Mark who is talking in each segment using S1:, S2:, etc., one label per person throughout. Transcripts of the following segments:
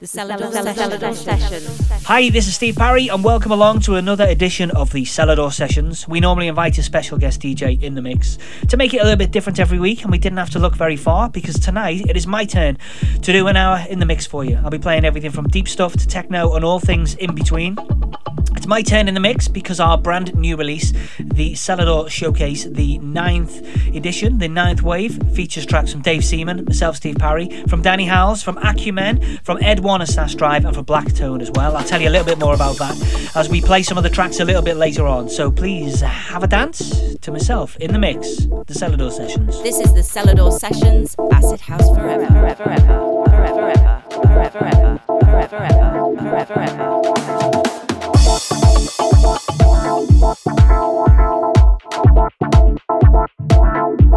S1: The Selador Sessions.
S2: Hi, this is Steve Parry, and welcome along to another edition of the Selador Sessions. We normally invite a special guest DJ in the mix to make it a little bit different every week, and we didn't have to look very far because tonight it is my turn to do an hour in the mix for you. I'll be playing everything from deep stuff to techno and all things in between. It's my turn in the mix because our brand new release, the Selador Showcase, the ninth edition, the ninth wave, features tracks from Dave Seaman, myself, Steve Parry, from Danny Howells, from Acumen, from Ed Warner Sass Drive, and from Blacktone as well. I'll tell you a little bit more about that as we play some of the tracks a little bit later on. So please have a dance to myself in the mix, the Selador Sessions.
S1: This is the Selador Sessions, Acid House Forever. Forever, forever, forever, forever, forever, forever, forever, forever, forever.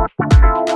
S2: Wow.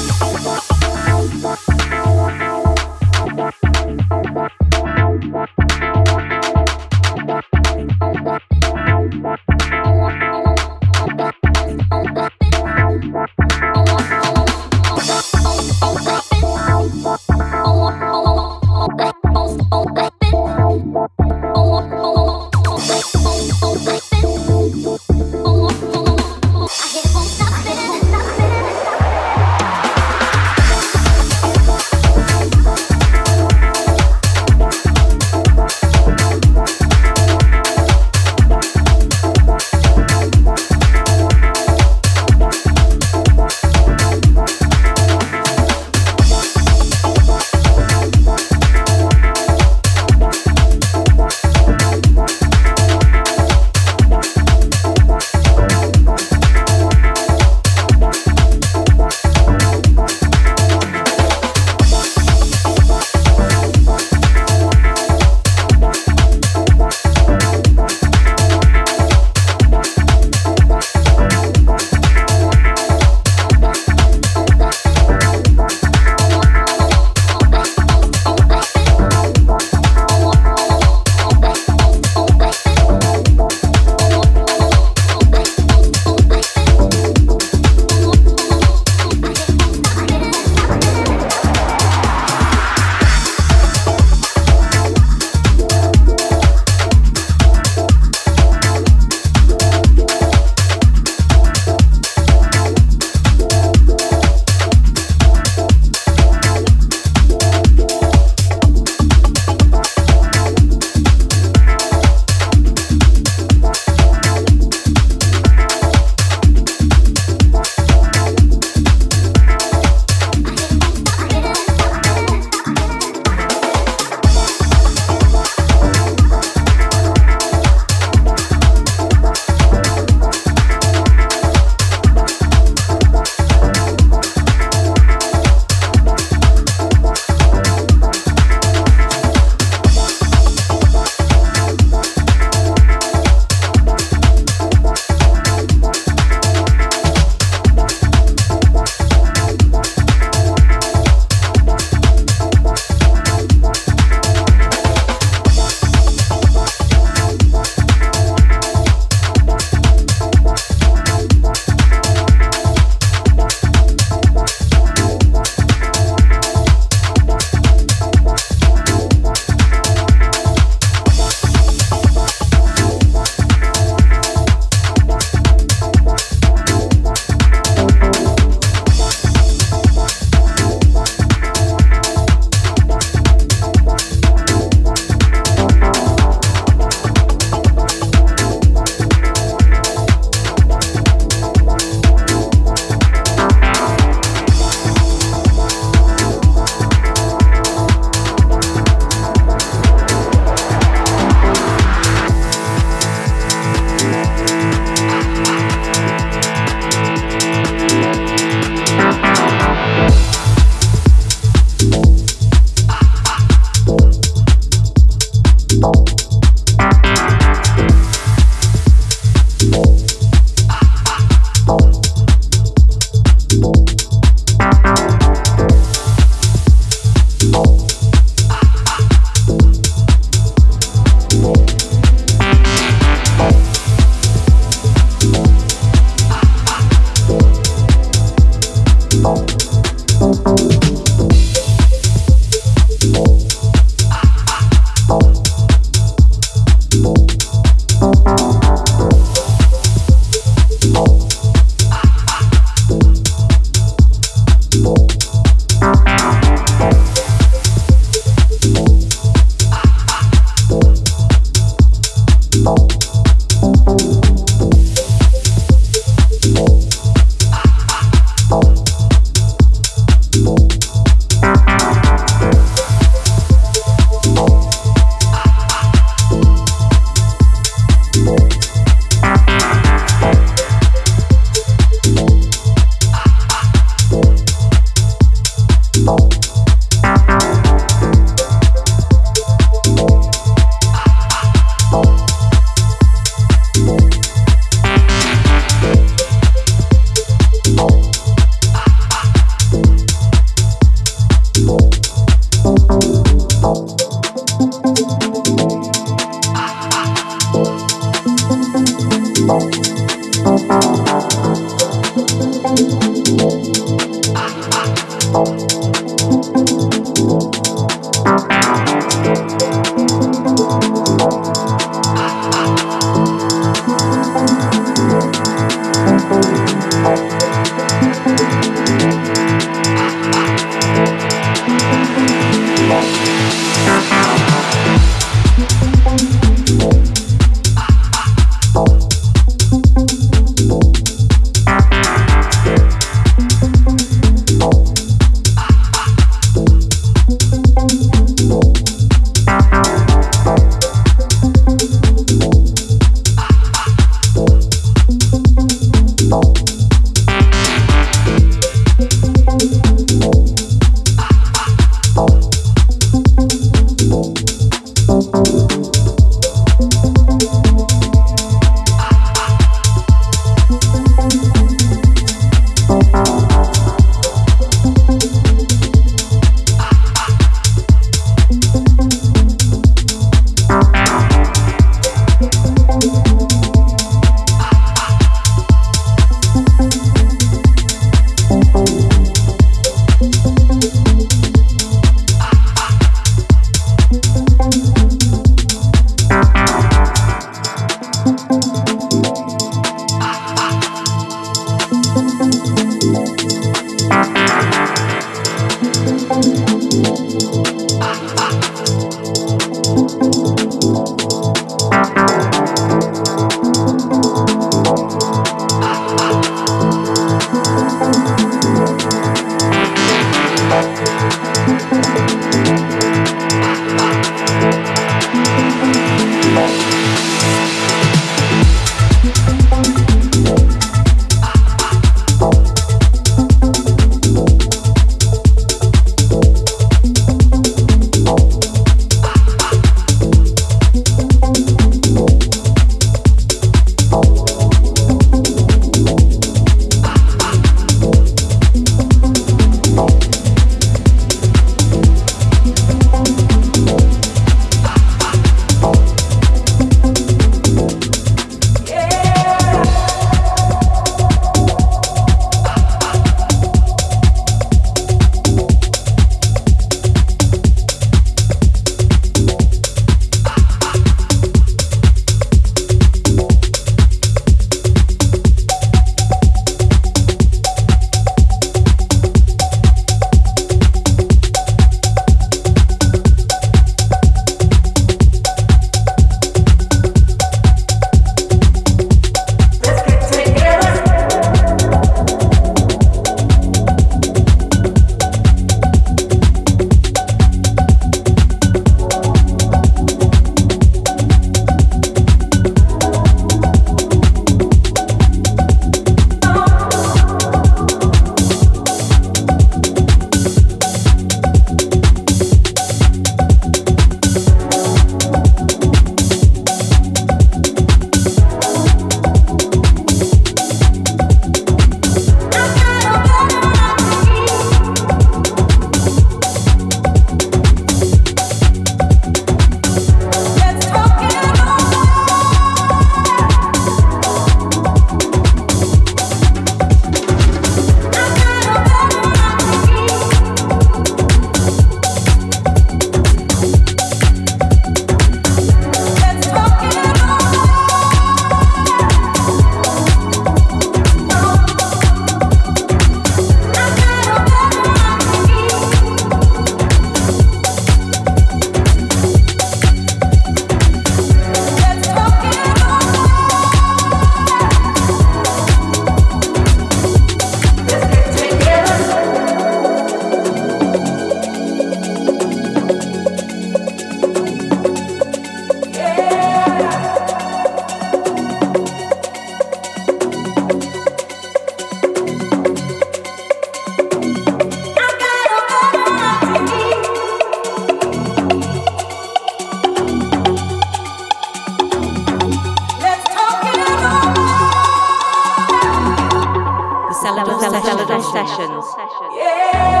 S2: sessions. Yeah.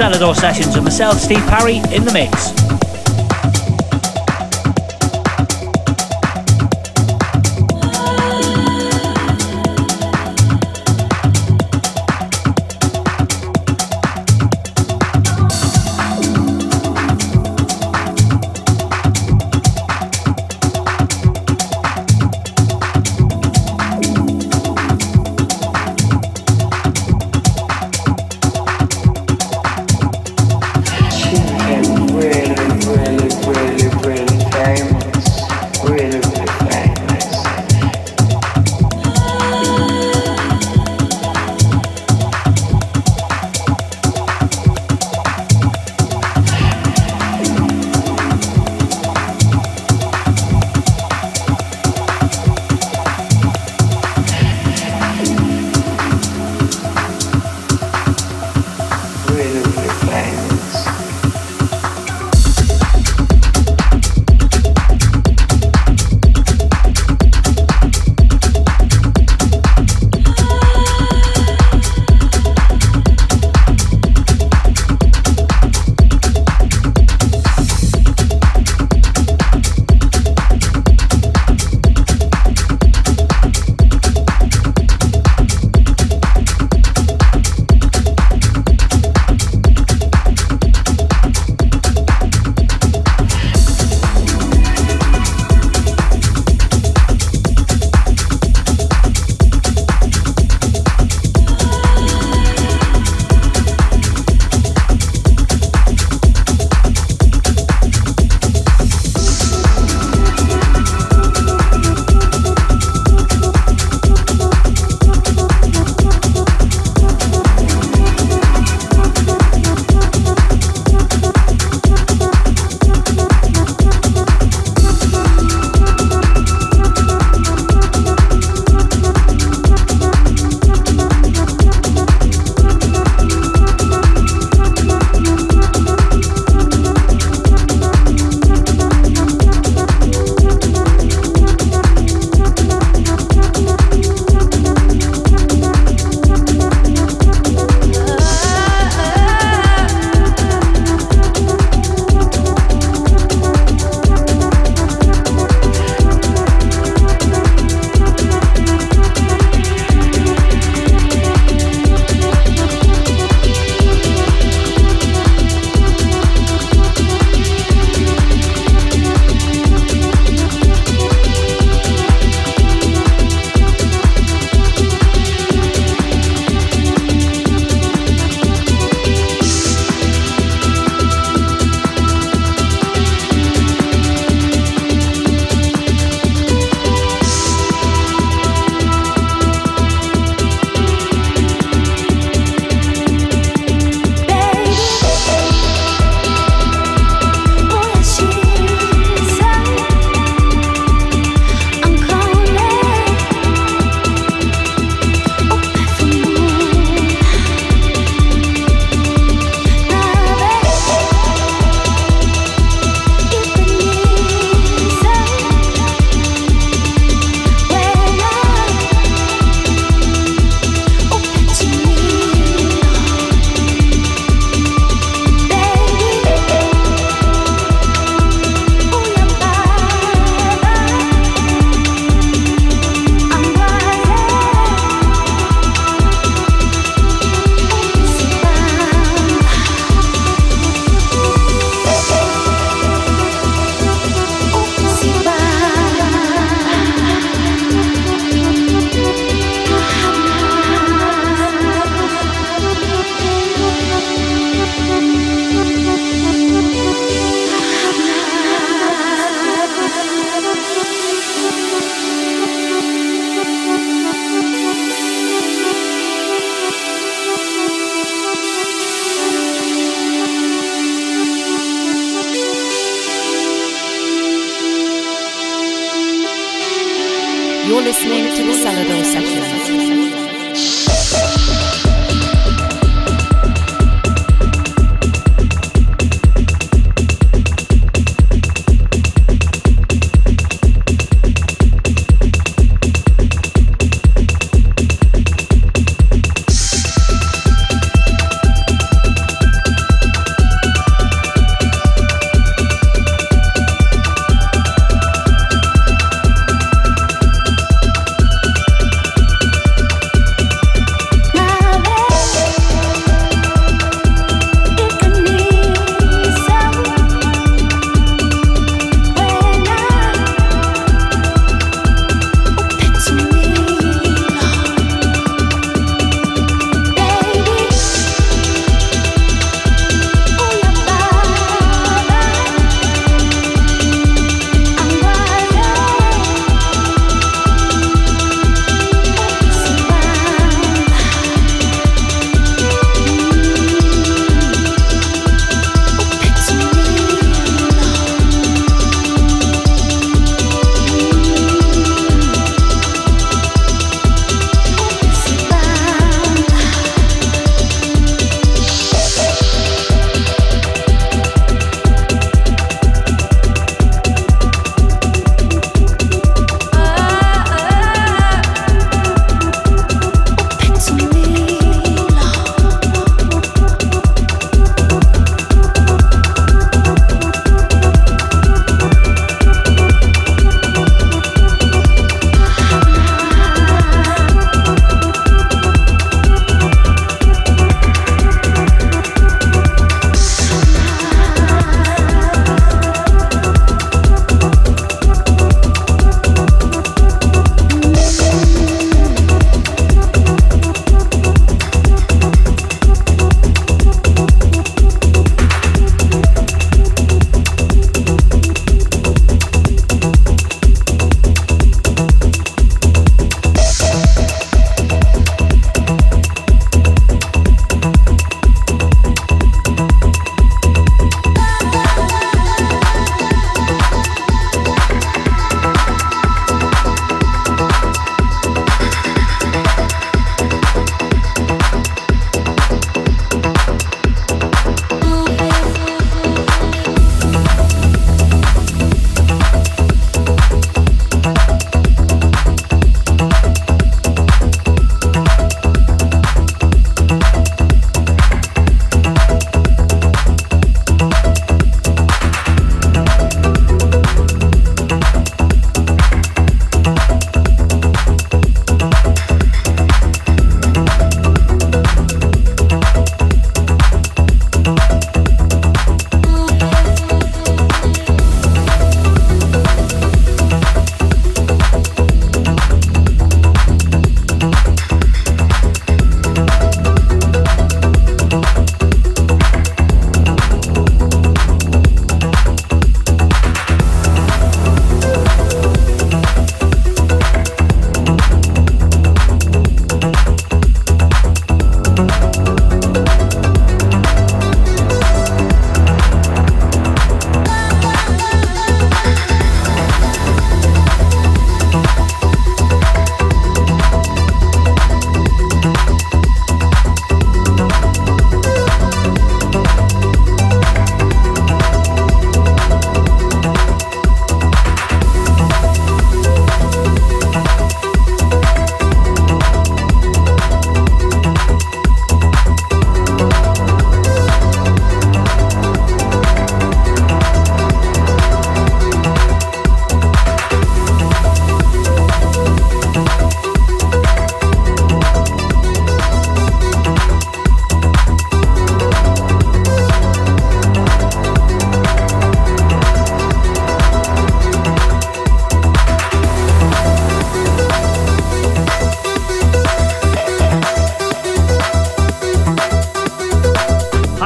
S2: Selador Sessions with myself, Steve Parry, in the mix.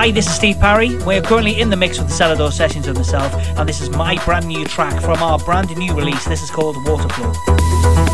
S2: Hi, this is Steve Parry. We're currently in the mix with the Selador Sessions of myself, and this is my brand new track from our brand new release. This is called Waterflow.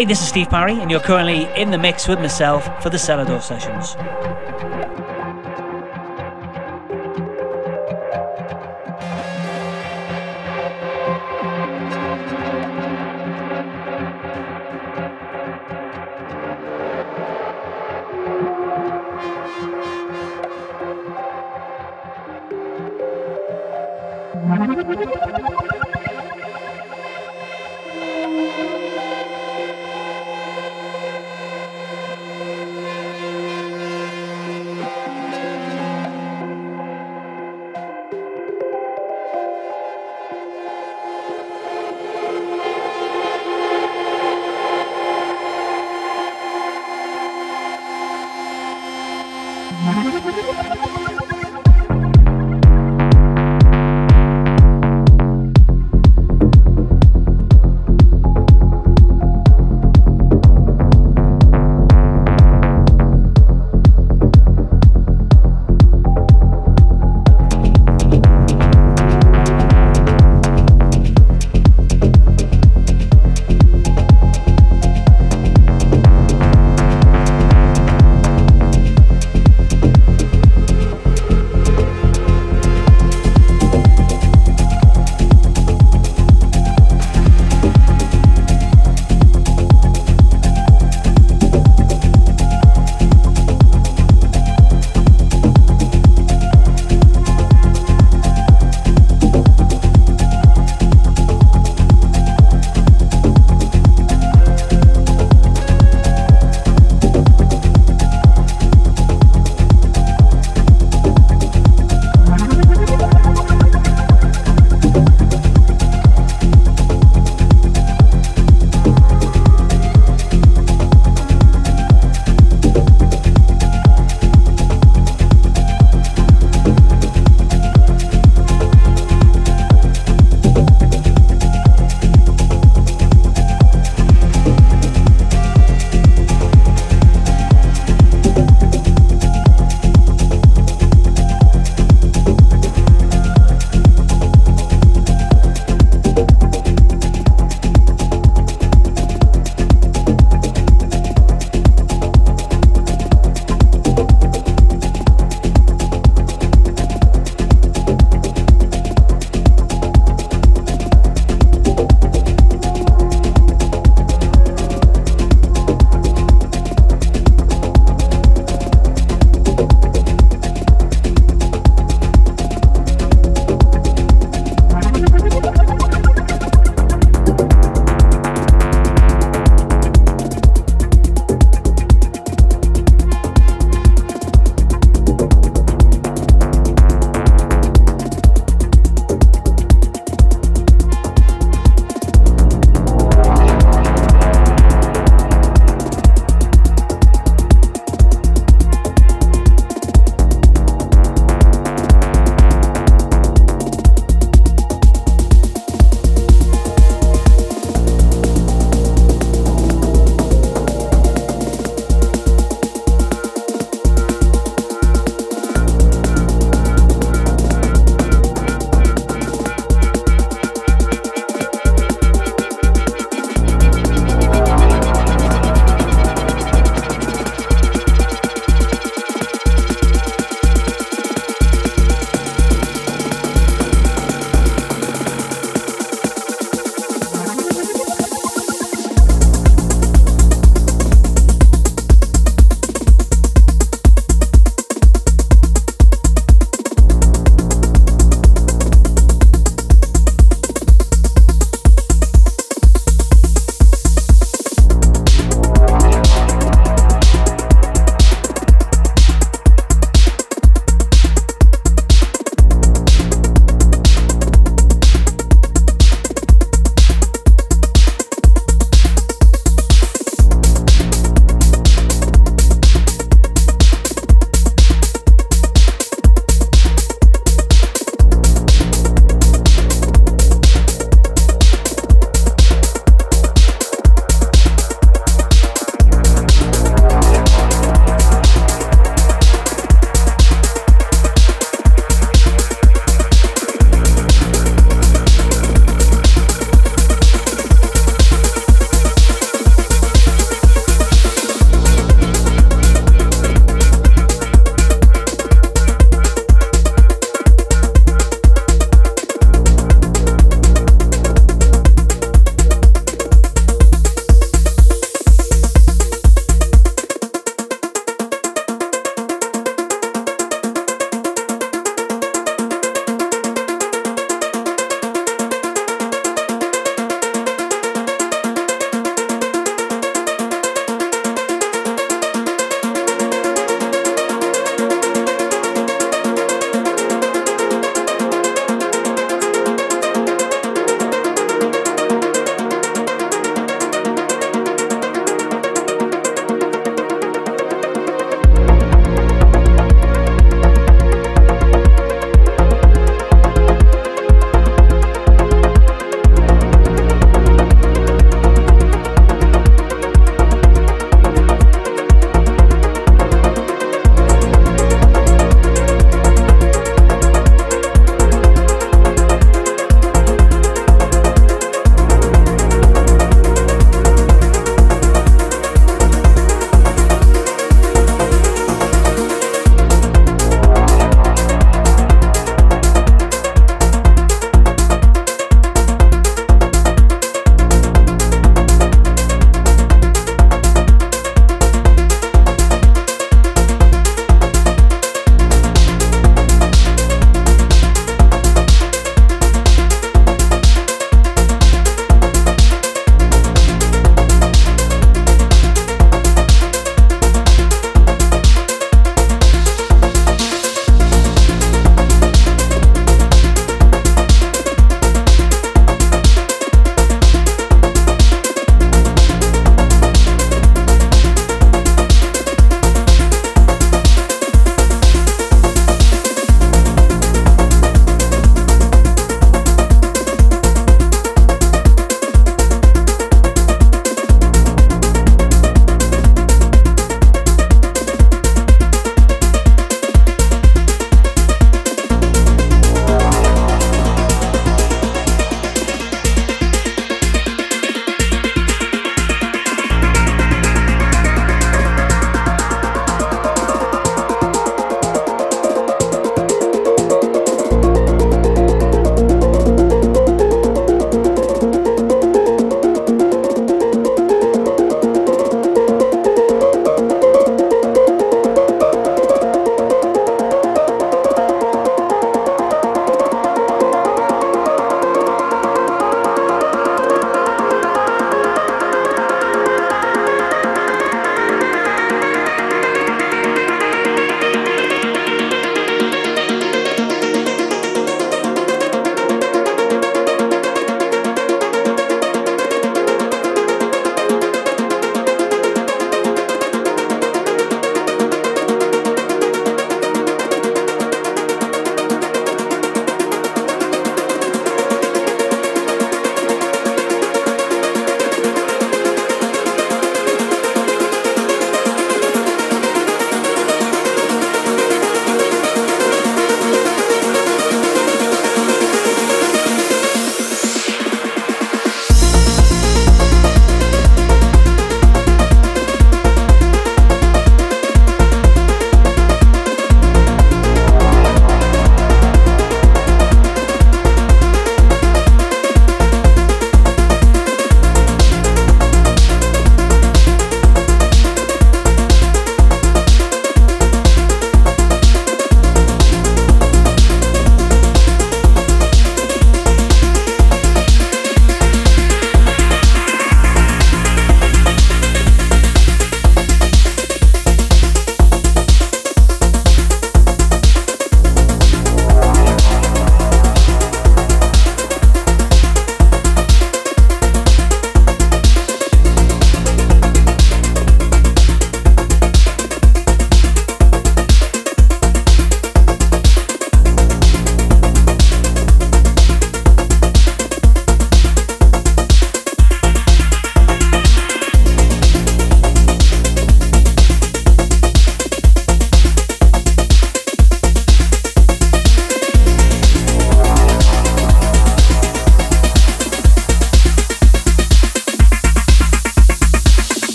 S2: Hi, this is Steve Parry, and you're currently in the mix with myself for the Selador Sessions.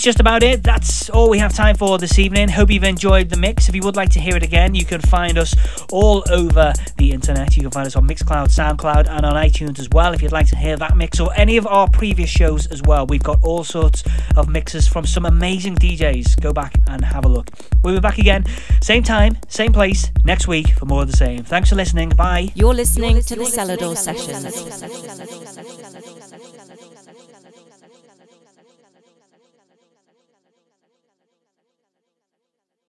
S2: That's just about it. That's all we have time for this evening. Hope you've enjoyed the mix. If you would like to hear it again, you can find us all over the internet. You can find us on Mixcloud, SoundCloud, and on iTunes as well. If you'd like to hear that mix or any of our previous shows as well, we've got all sorts of mixes from some amazing DJs. Go back and have a look. We'll be back again, same time, same place, next week for more of the same. Thanks for listening. Bye.
S1: You're listening, You're listening to the Selador Sessions.